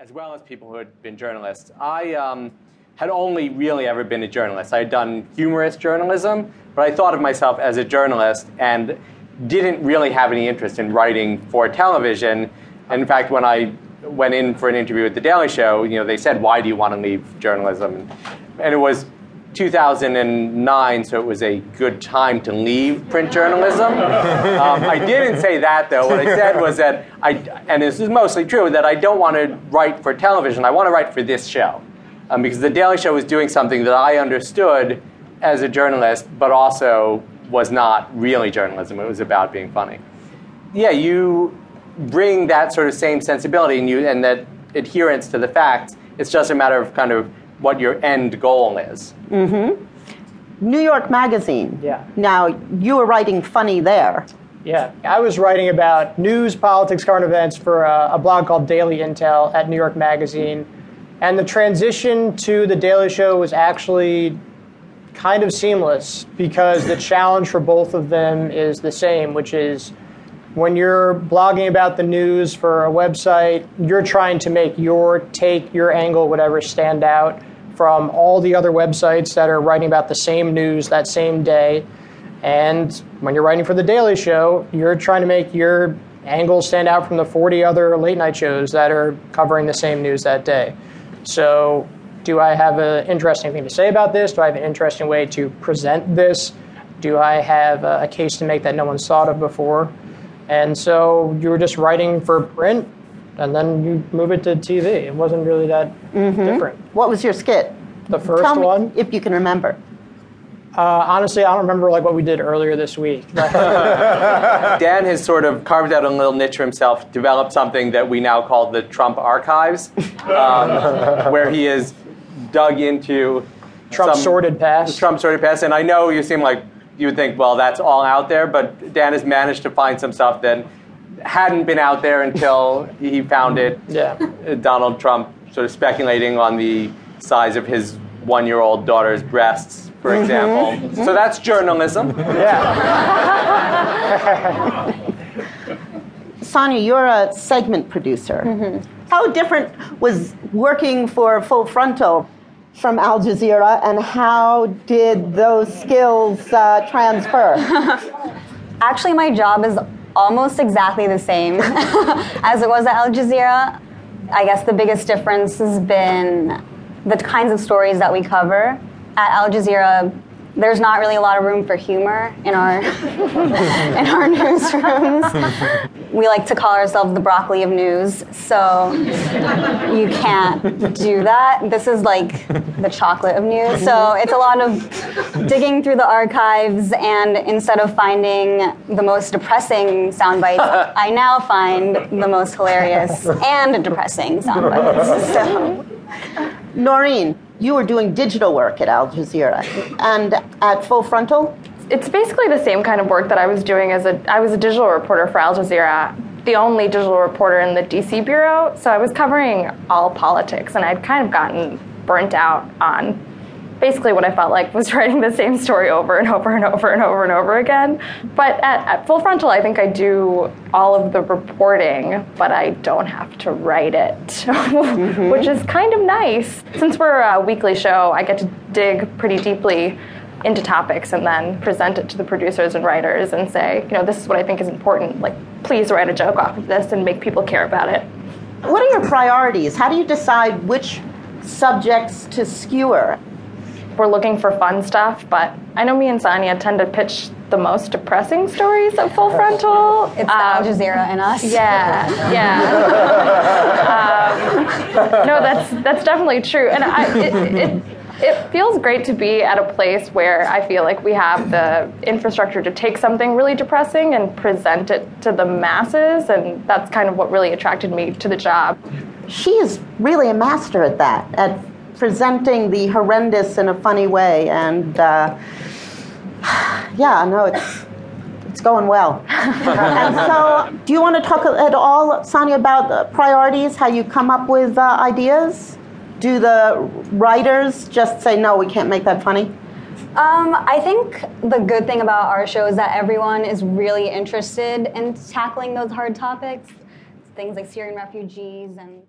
as well as people who had been journalists. I um, had only really ever been a journalist. I had done humorous journalism, but I thought of myself as a journalist and didn't really have any interest in writing for television. And in fact, when I went in for an interview at The Daily Show, you know, they said, "Why do you want to leave journalism?" And it was 2009, so it was a good time to leave print journalism. Um, I didn't say that though. What I said was that I, and this is mostly true, that I don't want to write for television. I want to write for this show, um, because the Daily Show was doing something that I understood as a journalist, but also was not really journalism. It was about being funny. Yeah, you bring that sort of same sensibility and you and that adherence to the facts. It's just a matter of kind of what your end goal is. Mm-hmm. New York Magazine. Yeah. Now, you were writing funny there. Yeah, I was writing about news, politics, current events for a, a, blog called Daily Intel at New York Magazine. And the transition to The Daily Show was actually kind of seamless because the challenge for both of them is the same, which is when you're blogging about the news for a website, you're trying to make your take, your angle, whatever, stand out from all the other websites that are writing about the same news that same day. And when you're writing for The Daily Show, you're trying to make your angle stand out from the 40 other late night shows that are covering the same news that day. So, do I have an interesting thing to say about this? Do I have an interesting way to present this? Do I have a case to make that no one's thought of before? And so you were just writing for print and then you move it to TV. It wasn't really that mm-hmm. different. What was your skit? The first Tell me one, if you can remember. Uh, honestly, I don't remember like what we did earlier this week. Dan has sort of carved out a little niche for himself, developed something that we now call the Trump archives, um, where he has dug into Trump's sordid past. Trump's sordid past, and I know you seem like you would think, well, that's all out there, but Dan has managed to find some stuff that hadn't been out there until he found it. Yeah. Donald Trump sort of speculating on the size of his one year old daughter's breasts, for mm-hmm. example. Mm-hmm. So that's journalism. Yeah. Sonia, you're a segment producer. Mm-hmm. How different was working for Full Frontal from Al Jazeera, and how did those skills uh, transfer? Actually, my job is almost exactly the same as it was at Al Jazeera. I guess the biggest difference has been the kinds of stories that we cover. At Al Jazeera, there's not really a lot of room for humor in our in our newsrooms. We like to call ourselves the broccoli of news, so you can't do that. This is like the chocolate of news. So it's a lot of digging through the archives, and instead of finding the most depressing sound bites, I now find the most hilarious and depressing sound bites. So. Noreen, you were doing digital work at Al Jazeera and at Full Frontal. It's basically the same kind of work that I was doing as a I was a digital reporter for Al Jazeera, the only digital reporter in the DC bureau. So I was covering all politics, and I'd kind of gotten burnt out on basically what I felt like was writing the same story over and over and over and over and over again. But at, at, Full Frontal, I think I do all of the reporting, but I don't have to write it, mm-hmm. which is kind of nice. Since we're a weekly show, I get to dig pretty deeply into topics and then present it to the producers and writers and say, you know, this is what I think is important. Like, please write a joke off of this and make people care about it. What are your priorities? How do you decide which subjects to skewer? we're looking for fun stuff, but I know me and Sonia tend to pitch the most depressing stories at Full Frontal. It's um, Al Jazeera and us. Yeah, yeah. um, no, that's that's definitely true, and I, it, it, it feels great to be at a place where I feel like we have the infrastructure to take something really depressing and present it to the masses, and that's kind of what really attracted me to the job. She is really a master at that, at presenting the horrendous in a funny way. And uh, yeah, no, it's it's going well. and so, do you want to talk at all, Sonia, about priorities? How you come up with uh, ideas? Do the writers just say no? We can't make that funny. Um, I think the good thing about our show is that everyone is really interested in tackling those hard topics, things like Syrian refugees and.